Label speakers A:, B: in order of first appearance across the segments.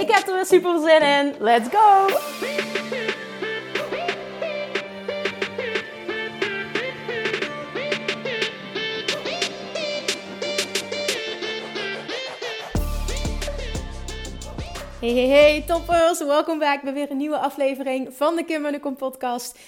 A: Ik heb er weer super zin in. Let's go! Hey, hey, hey, toppers! Welkom bij weer een nieuwe aflevering van de Kim Munnekom podcast.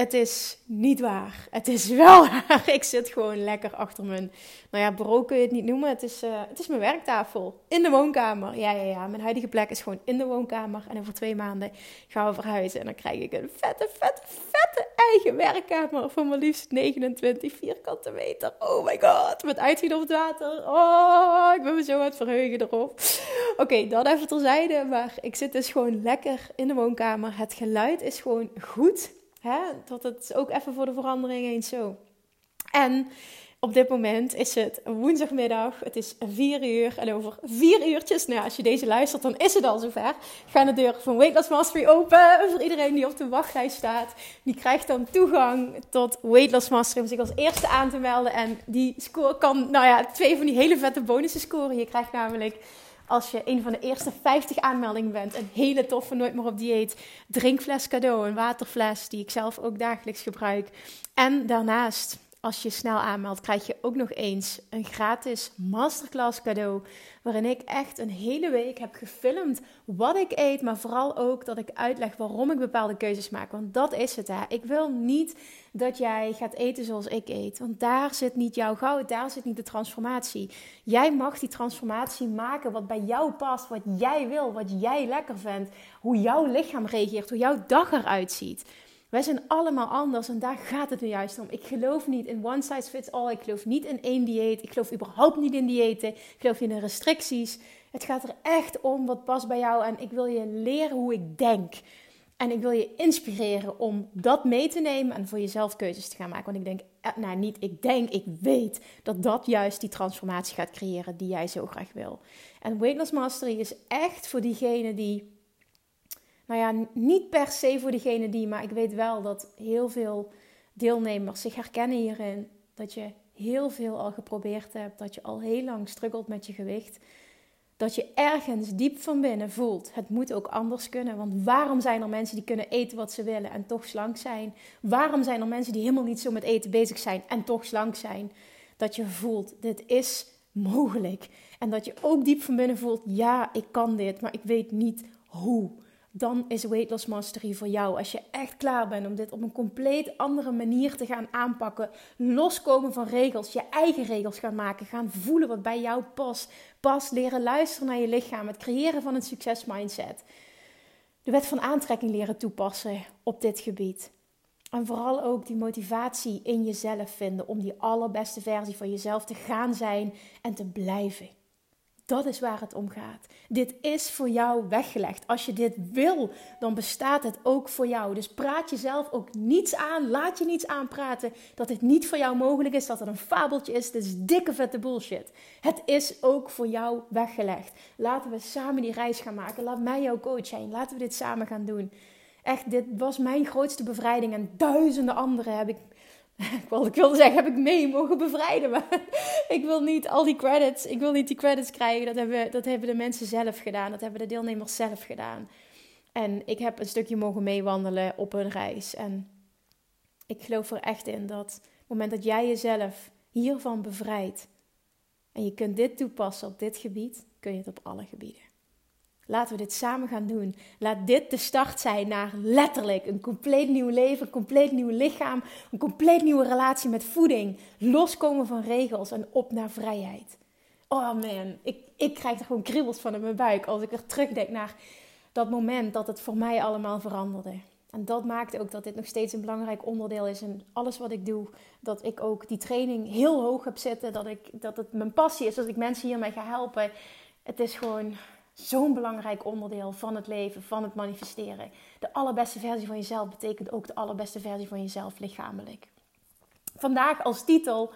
A: Het is niet waar. Het is wel waar. Ik zit gewoon lekker achter mijn, nou ja, bureau kun je het niet noemen. Het is, uh, het is mijn werktafel in de woonkamer. Ja, ja, ja. Mijn huidige plek is gewoon in de woonkamer. En over twee maanden gaan we verhuizen. En dan krijg ik een vette, vette, vette eigen werkkamer van maar liefst 29 vierkante meter. Oh my god. Met uitzicht op het water. Oh, ik ben me zo aan het verheugen erop. Oké, dat even terzijde. Maar ik zit dus gewoon lekker in de woonkamer. Het geluid is gewoon goed. Hè? Dat het ook even voor de verandering eens zo. En op dit moment is het woensdagmiddag. Het is vier uur. En over vier uurtjes, nou als je deze luistert, dan is het al zover. Gaan de deuren van Weight Loss Mastery open. Voor iedereen die op de wachtlijst staat. Die krijgt dan toegang tot Weight Loss Mastery. Om zich als eerste aan te melden. En die score kan, nou ja, twee van die hele vette bonussen scoren. Je krijgt namelijk als je een van de eerste 50 aanmeldingen bent. Een hele toffe Nooit meer op dieet drinkfles cadeau. Een waterfles die ik zelf ook dagelijks gebruik. En daarnaast, als je snel aanmeldt, krijg je ook nog eens een gratis masterclass cadeau. Waarin ik echt een hele week heb gefilmd wat ik eet. Maar vooral ook dat ik uitleg waarom ik bepaalde keuzes maak. Want dat is het hè. Ik wil niet dat jij gaat eten zoals ik eet. Want daar zit niet jouw goud, daar zit niet de transformatie. Jij mag die transformatie maken wat bij jou past, wat jij wil, wat jij lekker vindt, hoe jouw lichaam reageert, hoe jouw dag eruit ziet. Wij zijn allemaal anders en daar gaat het nu juist om. Ik geloof niet in one size fits all. Ik geloof niet in één dieet. Ik geloof überhaupt niet in diëten. Ik geloof niet in restricties. Het gaat er echt om wat past bij jou en ik wil je leren hoe ik denk. En ik wil je inspireren om dat mee te nemen en voor jezelf keuzes te gaan maken. Want ik denk, eh, nou niet ik denk, ik weet dat dat juist die transformatie gaat creëren die jij zo graag wil. En Weight Mastery is echt voor diegenen die, nou ja, niet per se voor diegenen die, maar ik weet wel dat heel veel deelnemers zich herkennen hierin. Dat je heel veel al geprobeerd hebt, dat je al heel lang struggelt met je gewicht dat je ergens diep van binnen voelt, het moet ook anders kunnen. Want waarom zijn er mensen die kunnen eten wat ze willen en toch slank zijn? Waarom zijn er mensen die helemaal niet zo met eten bezig zijn en toch slank zijn? Dat je voelt, dit is mogelijk. En dat je ook diep van binnen voelt, ja, ik kan dit, maar ik weet niet hoe dan is Weight Loss Mastery voor jou. Als je echt klaar bent om dit op een compleet andere manier te gaan aanpakken. Loskomen van regels, je eigen regels gaan maken. Gaan voelen wat bij jou past. Pas leren luisteren naar je lichaam. Het creëren van een succesmindset. De wet van aantrekking leren toepassen op dit gebied. En vooral ook die motivatie in jezelf vinden om die allerbeste versie van jezelf te gaan zijn en te blijven. Dat is waar het om gaat. Dit is voor jou weggelegd. Als je dit wil, dan bestaat het ook voor jou. Dus praat jezelf ook niets aan. Laat je niets aanpraten dat dit niet voor jou mogelijk is, dat het een fabeltje is. Dit is dikke vette bullshit. Het is ook voor jou weggelegd. Laten we samen die reis gaan maken. Laat mij jouw coach zijn. Laten we dit samen gaan doen. Echt, dit was mijn grootste bevrijding. En duizenden anderen heb ik ik wilde zeggen, heb ik mee mogen bevrijden. Maar ik wil niet al die credits, ik wil niet die credits krijgen. Dat hebben, dat hebben de mensen zelf gedaan. Dat hebben de deelnemers zelf gedaan. En ik heb een stukje mogen meewandelen op hun reis. En ik geloof er echt in dat op het moment dat jij jezelf hiervan bevrijdt. En je kunt dit toepassen op dit gebied, kun je het op alle gebieden. Laten we dit samen gaan doen. Laat dit de start zijn naar letterlijk een compleet nieuw leven, een compleet nieuw lichaam, een compleet nieuwe relatie met voeding. Loskomen van regels en op naar vrijheid. Oh man, ik, ik krijg er gewoon kriebels van in mijn buik als ik er terugdenk naar dat moment dat het voor mij allemaal veranderde. En dat maakt ook dat dit nog steeds een belangrijk onderdeel is in alles wat ik doe. Dat ik ook die training heel hoog heb zitten. Dat, ik, dat het mijn passie is, dat ik mensen hiermee ga helpen. Het is gewoon Zo'n belangrijk onderdeel van het leven, van het manifesteren. De allerbeste versie van jezelf betekent ook de allerbeste versie van jezelf lichamelijk. Vandaag als titel.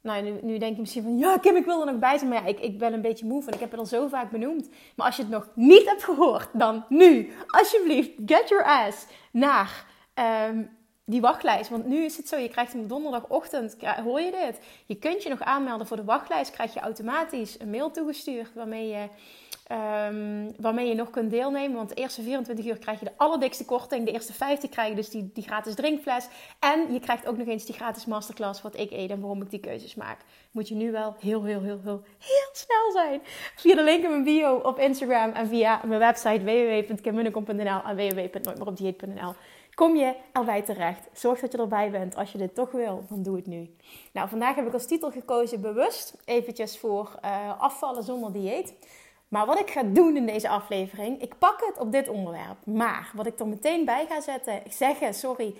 A: Nou, nu, denk je misschien van ja, Kim, ik wil er nog bij zijn. Maar ja, ik, ik ben een beetje moe van. Ik heb het al zo vaak benoemd. Maar als je het nog niet hebt gehoord, dan nu, alsjeblieft, get your ass naar ehm, die wachtlijst. Want nu is het zo, je krijgt hem donderdagochtend, hoor je dit? Je kunt je nog aanmelden voor de wachtlijst. Krijg je automatisch een mail toegestuurd waarmee je Um, waarmee je nog kunt deelnemen. Want de eerste 24 uur krijg je de allerdikste korting. De eerste 50 krijg je dus die, die gratis drinkfles. En je krijgt ook nog eens die gratis masterclass wat ik eet en waarom ik die keuzes maak. Moet je nu wel heel, heel, heel, heel, heel snel zijn. Via de link in mijn bio op Instagram en via mijn website www.kimmunnekom.nl en www.nooitmeeropdieet.nl kom je erbij terecht. Zorg dat je erbij bent. Als je dit toch wil, dan doe het nu. Nou, vandaag heb ik als titel gekozen bewust eventjes voor uh, afvallen zonder dieet. Maar wat ik ga doen in deze aflevering, ik pak het op dit onderwerp. Maar wat ik er meteen bij ga zetten, zeggen, sorry,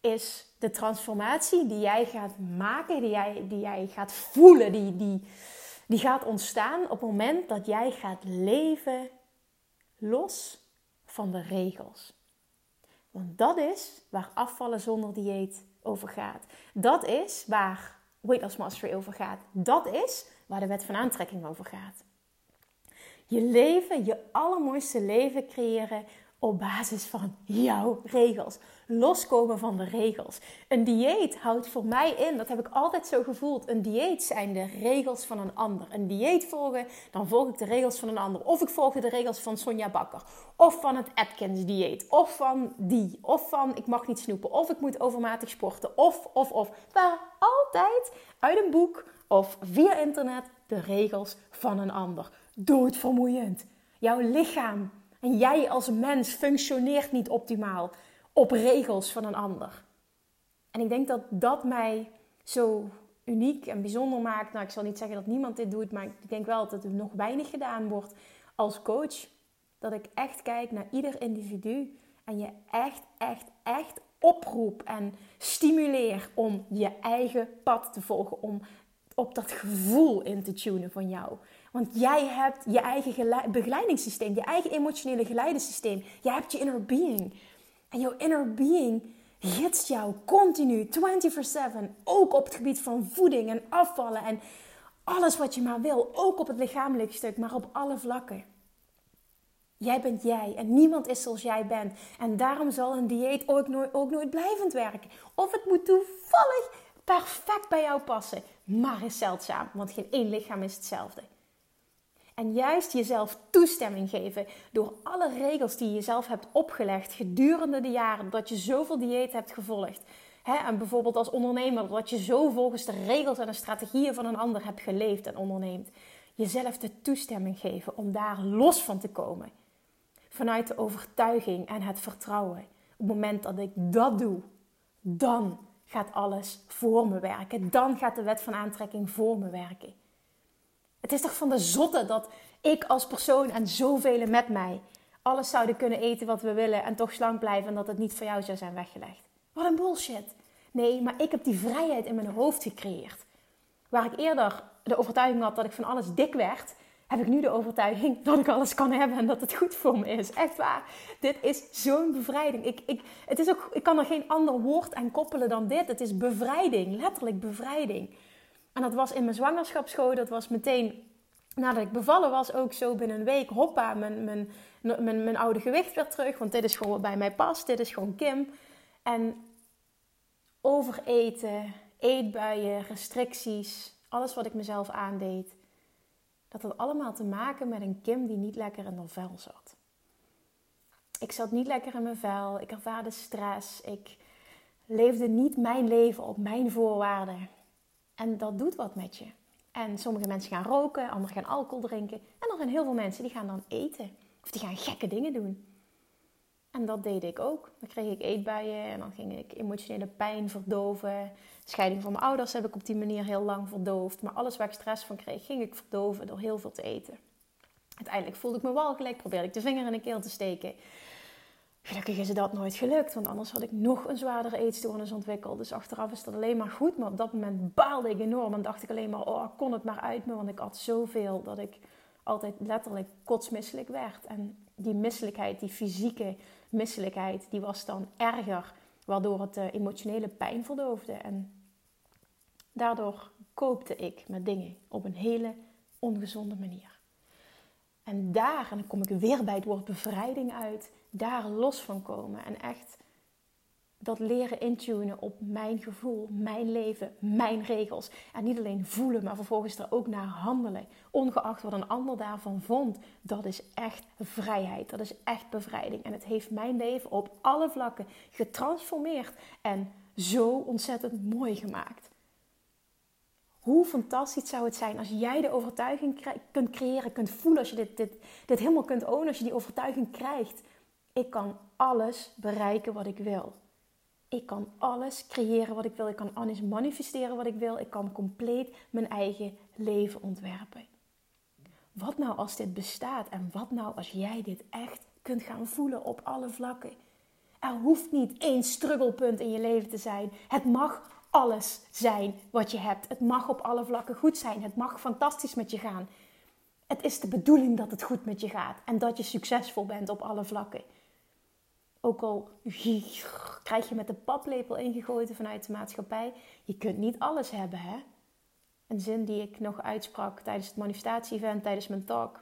A: is de transformatie die jij gaat maken, die jij, die jij gaat voelen, die, die, die gaat ontstaan op het moment dat jij gaat leven los van de regels. Want dat is waar afvallen zonder dieet over gaat. Dat is waar Weight Mastery over gaat. Dat is waar de wet van aantrekking over gaat je leven, je allermooiste leven creëren op basis van jouw regels. Loskomen van de regels. Een dieet houdt voor mij in, dat heb ik altijd zo gevoeld. Een dieet zijn de regels van een ander. Een dieet volgen, dan volg ik de regels van een ander. Of ik volg de regels van Sonja Bakker. Of van het Atkins dieet. Of van die. Of van ik mag niet snoepen. Of ik moet overmatig sporten. Of, of, of. Het altijd uit een boek of via internet de regels van een ander doodvermoeiend. Jouw lichaam en jij als mens functioneert niet optimaal op regels van een ander. En ik denk dat dat mij zo uniek en bijzonder maakt. Nou, ik zal niet zeggen dat niemand dit doet, maar ik denk wel dat het nog weinig gedaan wordt als coach. Dat ik echt kijk naar ieder individu en je echt, echt, echt oproep en stimuleer om je eigen pad te volgen, om op dat gevoel in te tunen van jou. Want jij hebt je eigen begeleidingssysteem, je eigen emotionele geleidensysteem. Jij hebt je inner being. En jouw inner being gidst jou continu, 24/7. Ook op het gebied van voeding en afvallen en alles wat je maar wil. Ook op het lichamelijke stuk, maar op alle vlakken. Jij bent jij en niemand is zoals jij bent. En daarom zal een dieet ook nooit, ook nooit blijvend werken. Of het moet toevallig perfect bij jou passen, maar is zeldzaam, want geen één lichaam is hetzelfde. En juist jezelf toestemming geven door alle regels die je jezelf hebt opgelegd gedurende de jaren dat je zoveel dieet hebt gevolgd. en bijvoorbeeld als ondernemer, dat je zo volgens de regels en de strategieën van een ander hebt geleefd en onderneemt. Jezelf de toestemming geven om daar los van te komen. Vanuit de overtuiging en het vertrouwen. Op het moment dat ik dat doe, dan gaat alles voor me werken. Dan gaat de wet van aantrekking voor me werken. Het is toch van de zotte dat ik als persoon en zoveel met mij alles zouden kunnen eten wat we willen en toch slank blijven en dat het niet voor jou zou zijn weggelegd. Wat een bullshit. Nee, maar ik heb die vrijheid in mijn hoofd gecreëerd. Waar ik eerder de overtuiging had dat ik van alles dik werd, heb ik nu de overtuiging dat ik alles kan hebben en dat het goed voor me is. Echt waar. Dit is zo'n bevrijding. Ik, ik, het is ook, ik kan er geen ander woord aan koppelen dan dit. Het is bevrijding. Letterlijk bevrijding. En dat was in mijn zwangerschapsschool. Dat was meteen nadat ik bevallen was, ook zo binnen een week. Hoppa, mijn, mijn, mijn, mijn oude gewicht weer terug. Want dit is gewoon wat bij mij past. Dit is gewoon Kim. En overeten, eetbuien, restricties, alles wat ik mezelf aandeed. Dat had allemaal te maken met een Kim die niet lekker in haar vel zat. Ik zat niet lekker in mijn vel. Ik ervaarde stress. Ik leefde niet mijn leven op mijn voorwaarden. En dat doet wat met je. En sommige mensen gaan roken, anderen gaan alcohol drinken. En er zijn heel veel mensen die gaan dan eten. Of die gaan gekke dingen doen. En dat deed ik ook. Dan kreeg ik eetbuien en dan ging ik emotionele pijn verdoven. scheiding van mijn ouders heb ik op die manier heel lang verdoofd. Maar alles waar ik stress van kreeg, ging ik verdoven door heel veel te eten. Uiteindelijk voelde ik me walgelijk, probeerde ik de vinger in de keel te steken. Gelukkig is dat nooit gelukt, want anders had ik nog een zwaardere eetstoornis ontwikkeld. Dus achteraf is dat alleen maar goed. Maar op dat moment baalde ik enorm en dacht ik alleen maar, oh, kon het maar uit me. Want ik had zoveel dat ik altijd letterlijk kotsmisselijk werd. En die misselijkheid, die fysieke misselijkheid, die was dan erger, waardoor het uh, emotionele pijn verdoofde. En daardoor koopte ik met dingen op een hele ongezonde manier. En daar, en dan kom ik weer bij het woord bevrijding uit, daar los van komen en echt dat leren intunen op mijn gevoel, mijn leven, mijn regels. En niet alleen voelen, maar vervolgens er ook naar handelen. Ongeacht wat een ander daarvan vond. Dat is echt vrijheid. Dat is echt bevrijding. En het heeft mijn leven op alle vlakken getransformeerd. En zo ontzettend mooi gemaakt. Hoe fantastisch zou het zijn als jij de overtuiging kunt creëren, kunt voelen, als je dit, dit, dit helemaal kunt ownen, als je die overtuiging krijgt. Ik kan alles bereiken wat ik wil. Ik kan alles creëren wat ik wil. Ik kan alles manifesteren wat ik wil. Ik kan compleet mijn eigen leven ontwerpen. Wat nou als dit bestaat en wat nou als jij dit echt kunt gaan voelen op alle vlakken? Er hoeft niet één struggelpunt in je leven te zijn. Het mag alles zijn wat je hebt. Het mag op alle vlakken goed zijn. Het mag fantastisch met je gaan. Het is de bedoeling dat het goed met je gaat en dat je succesvol bent op alle vlakken. Ook al krijg je met de paplepel ingegoten vanuit de maatschappij, je kunt niet alles hebben, hè? Een zin die ik nog uitsprak tijdens het manifestatie-event, tijdens mijn talk.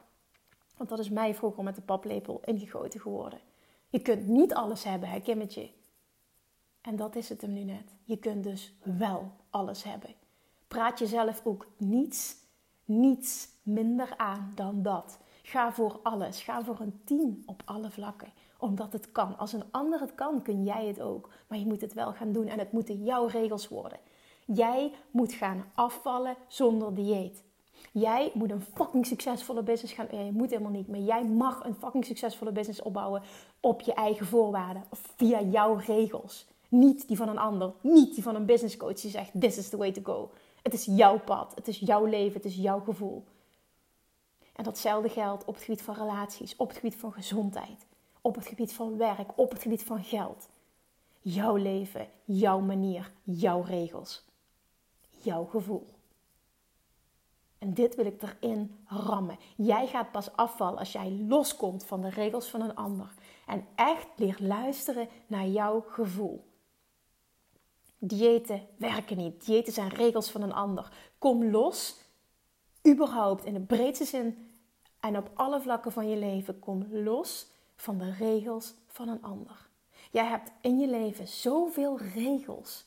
A: Want dat is mij vroeger met de paplepel ingegoten geworden. Je kunt niet alles hebben, hè, Kimmetje? En dat is het hem nu net. Je kunt dus wel alles hebben. Praat jezelf ook niets, niets minder aan dan dat. Ga voor alles. Ga voor een tien op alle vlakken omdat het kan. Als een ander het kan, kun jij het ook. Maar je moet het wel gaan doen en het moeten jouw regels worden. Jij moet gaan afvallen zonder dieet. Jij moet een fucking succesvolle business gaan. Je moet helemaal niet, maar jij mag een fucking succesvolle business opbouwen op je eigen voorwaarden. Of via jouw regels. Niet die van een ander. Niet die van een business coach die zegt: This is the way to go. Het is jouw pad. Het is jouw leven. Het is jouw gevoel. En datzelfde geldt op het gebied van relaties, op het gebied van gezondheid op het gebied van werk, op het gebied van geld. Jouw leven, jouw manier, jouw regels, jouw gevoel. En dit wil ik erin rammen. Jij gaat pas afvallen als jij loskomt van de regels van een ander en echt leert luisteren naar jouw gevoel. Diëten werken niet. Diëten zijn regels van een ander. Kom los, überhaupt in de breedste zin en op alle vlakken van je leven. Kom los van de regels van een ander. Jij hebt in je leven zoveel regels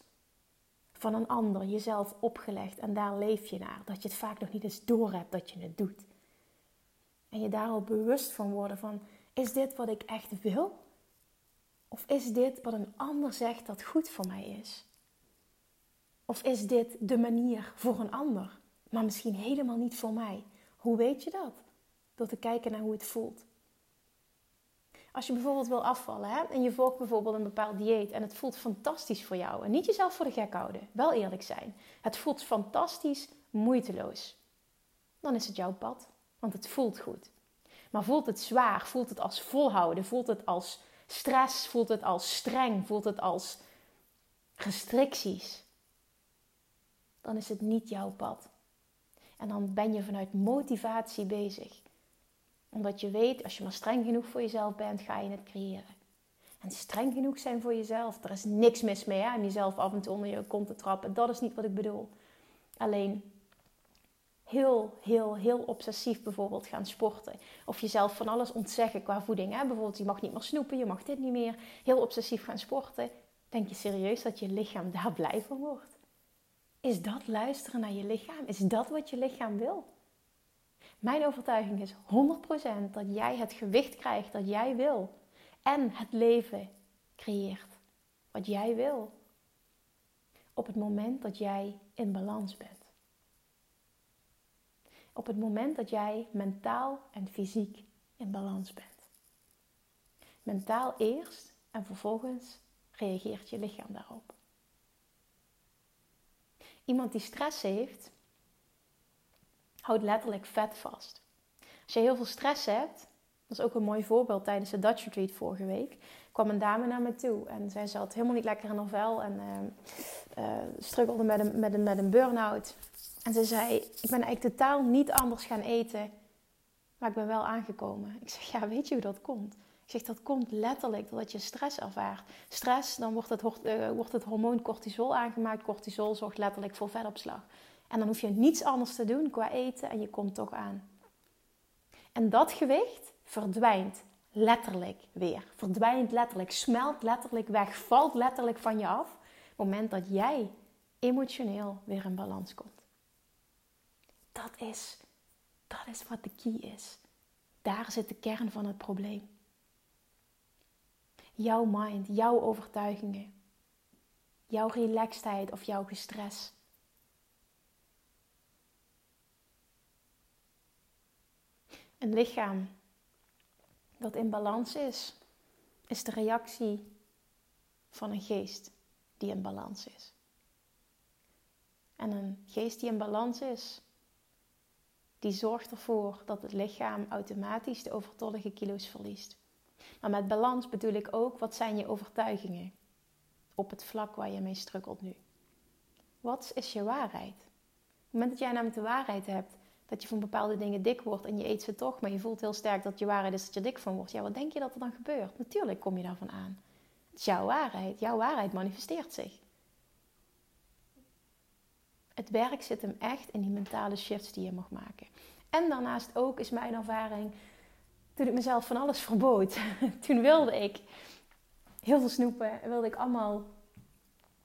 A: van een ander jezelf opgelegd en daar leef je naar, dat je het vaak nog niet eens doorhebt dat je het doet. En je daarop bewust van worden van, is dit wat ik echt wil? Of is dit wat een ander zegt dat goed voor mij is? Of is dit de manier voor een ander, maar misschien helemaal niet voor mij? Hoe weet je dat? Door te kijken naar hoe het voelt. Als je bijvoorbeeld wil afvallen hè, en je volgt bijvoorbeeld een bepaald dieet en het voelt fantastisch voor jou. En niet jezelf voor de gek houden, wel eerlijk zijn. Het voelt fantastisch, moeiteloos. Dan is het jouw pad, want het voelt goed. Maar voelt het zwaar, voelt het als volhouden, voelt het als stress, voelt het als streng, voelt het als restricties. Dan is het niet jouw pad. En dan ben je vanuit motivatie bezig omdat je weet, als je maar streng genoeg voor jezelf bent, ga je het creëren. En streng genoeg zijn voor jezelf, er is niks mis mee hè, om jezelf af en toe onder je kont te trappen. Dat is niet wat ik bedoel. Alleen heel, heel, heel obsessief bijvoorbeeld gaan sporten. Of jezelf van alles ontzeggen qua voeding. Hè? Bijvoorbeeld, je mag niet meer snoepen, je mag dit niet meer. Heel obsessief gaan sporten. Denk je serieus dat je lichaam daar blij van wordt? Is dat luisteren naar je lichaam? Is dat wat je lichaam wil? Mijn overtuiging is 100% dat jij het gewicht krijgt dat jij wil. En het leven creëert wat jij wil. Op het moment dat jij in balans bent. Op het moment dat jij mentaal en fysiek in balans bent. Mentaal eerst en vervolgens reageert je lichaam daarop. Iemand die stress heeft, houdt letterlijk vet vast. Als je heel veel stress hebt, dat is ook een mooi voorbeeld tijdens de Dutch Retreat vorige week, kwam een dame naar me toe en zij zat helemaal niet lekker in haar vel en uh, struggelde met een, met een, met een burn-out. En ze zei, ik ben eigenlijk totaal niet anders gaan eten Maar ik ben wel aangekomen. Ik zeg, ja, weet je hoe dat komt? Ik zeg, dat komt letterlijk doordat je stress ervaart. Stress, dan wordt het, uh, wordt het hormoon cortisol aangemaakt. Cortisol zorgt letterlijk voor vetopslag. En dan hoef je niets anders te doen qua eten en je komt toch aan. En dat gewicht verdwijnt letterlijk weer. Verdwijnt letterlijk, smelt letterlijk weg, valt letterlijk van je af. Op het moment dat jij emotioneel weer in balans komt. Dat is, dat is wat de key is. Daar zit de kern van het probleem. Jouw mind, jouw overtuigingen, jouw relaxedheid of jouw gestres. Een lichaam dat in balans is, is de reactie van een geest die in balans is. En een geest die in balans is, die zorgt ervoor dat het lichaam automatisch de overtollige kilo's verliest. Maar met balans bedoel ik ook, wat zijn je overtuigingen op het vlak waar je mee strukkelt nu? Wat is je waarheid? Op het moment dat jij namelijk de waarheid hebt, dat je van bepaalde dingen dik wordt en je eet ze toch, maar je voelt heel sterk dat je waarheid is dat je dik van wordt. Ja, wat denk je dat er dan gebeurt? Natuurlijk kom je daarvan aan. Het is jouw waarheid. Jouw waarheid manifesteert zich. Het werk zit hem echt in die mentale shifts die je mag maken. En daarnaast ook is mijn ervaring, toen ik mezelf van alles verbood, toen wilde ik heel veel snoepen, wilde ik allemaal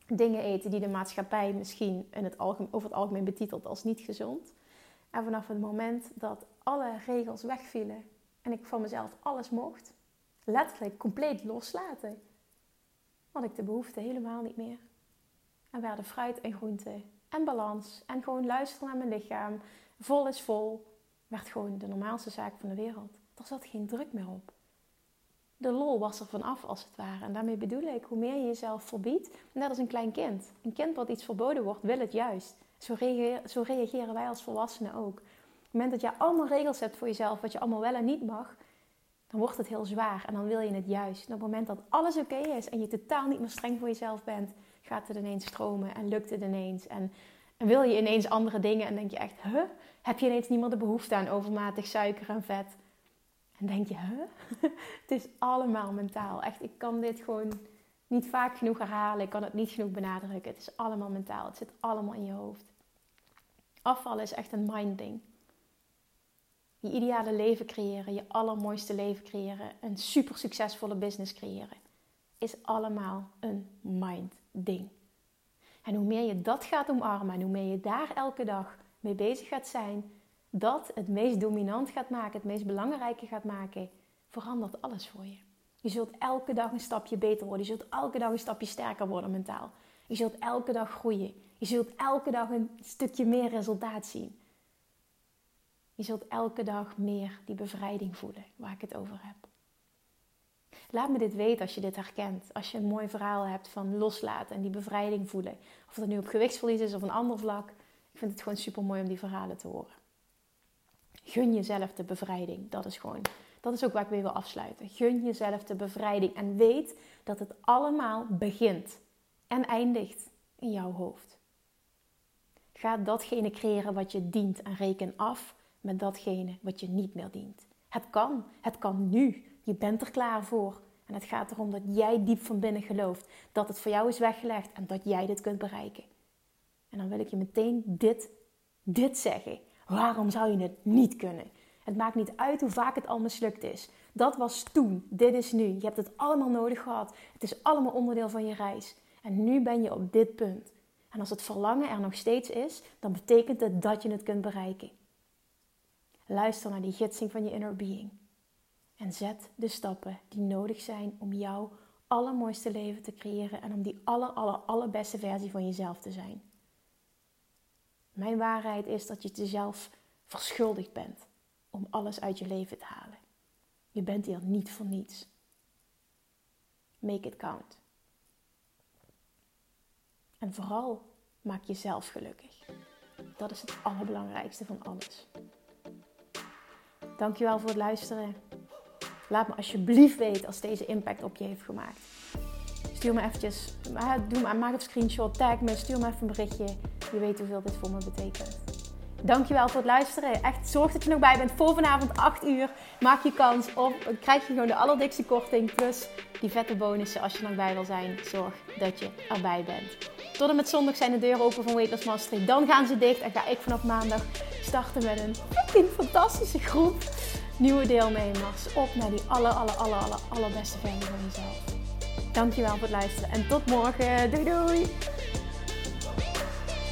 A: dingen eten die de maatschappij misschien in het algemeen, over het algemeen betitelt als niet gezond. En vanaf het moment dat alle regels wegvielen en ik van mezelf alles mocht, letterlijk compleet loslaten, had ik de behoefte helemaal niet meer. En werden fruit en groenten en balans en gewoon luisteren naar mijn lichaam, vol is vol, werd gewoon de normaalste zaak van de wereld. Er zat geen druk meer op. De lol was er vanaf als het ware. En daarmee bedoel ik, hoe meer je jezelf verbiedt, net als een klein kind. Een kind wat iets verboden wordt, wil het juist. Zo, zo reageren wij als volwassenen ook. Op het moment dat je allemaal regels hebt voor jezelf, wat je allemaal wel en niet mag, dan wordt het heel zwaar en dan wil je het juist. Op het moment dat alles oké is en je totaal niet meer streng voor jezelf bent, gaat het ineens stromen en lukt het ineens. En, en wil je ineens andere dingen en denk je echt, huh? Heb je ineens niet meer de behoefte aan overmatig suiker en vet? En denk je, huh? het is allemaal mentaal. Echt, ik kan dit gewoon niet vaak genoeg herhalen. Ik kan het niet genoeg benadrukken. Het is allemaal mentaal. Het zit allemaal in je hoofd. Afvallen is echt een mind ding. Je ideale leven creëren, je allermooiste leven creëren, een super succesvolle business creëren, is allemaal een mind ding. En hoe meer je dat gaat omarmen en hoe meer je daar elke dag mee bezig gaat zijn, dat het meest dominant gaat maken, het meest belangrijke gaat maken, verandert alles voor je. Je zult elke dag een stapje beter worden. Je zult elke dag een stapje sterker worden mentaal. Je zult elke dag groeien. Je zult elke dag een stukje meer resultaat zien. Je zult elke dag meer die bevrijding voelen waar ik het over heb. Laat me dit weten als je dit herkent. Als je een mooi verhaal hebt van loslaten en die bevrijding voelen. Of dat nu op gewichtsverlies is of een ander vlak. Ik vind het gewoon super mooi om die verhalen te horen. Gun jezelf de bevrijding. Dat is gewoon, dat is ook waar ik weer wil afsluiten. Gun jezelf de bevrijding en weet dat het allemaal begint en eindigt in jouw hoofd. Ga datgene creëren wat je dient en reken af met datgene wat je niet meer dient. Het kan, het kan nu. Je bent er klaar voor. En het gaat erom dat jij diep van binnen gelooft dat het voor jou is weggelegd en dat jij dit kunt bereiken. En dan wil ik je meteen dit, dit zeggen. Waarom zou je het niet kunnen? Het maakt niet uit hoe vaak het al mislukt is. Dat was toen, dit is nu. Je hebt het allemaal nodig gehad. Het is allemaal onderdeel van je reis. En nu ben je op dit punt. En als het verlangen er nog steeds is, dan betekent het dat je het kunt bereiken. Luister naar die gidsing van je inner being. En zet de stappen die nodig zijn om jouw allermooiste leven te creëren en om die aller, aller, allerbeste versie van jezelf te zijn. Mijn waarheid is dat je jezelf verschuldigd bent om alles uit je leven te halen. Je bent hier niet voor niets. Make it count. En vooral maak jezelf gelukkig. Dat is het allerbelangrijkste van alles. Dankjewel voor het luisteren. Laat me alsjeblieft weten als deze impact op je heeft gemaakt. Stuur me eventjes, maar, maak een screenshot, tag me, stuur me even een berichtje. Je weet hoeveel dit voor me betekent. Dankjewel voor het luisteren. Echt, zorg dat je nog bij bent voor vanavond 8 uur. Maak je kans op, krijg je gewoon de allerdikste korting. Plus die vette bonussen als je nog bij wil zijn. Zorg dat je erbij bent. Tot en met zondag zijn de deuren open van Weightless Mastery. Dan gaan ze dicht en ga ik vanaf maandag starten met een fucking fantastische groep nieuwe deelnemers. Op naar die aller, aller, aller, aller, allerbeste versie van jezelf. Dankjewel voor het luisteren en tot morgen. Doei doei!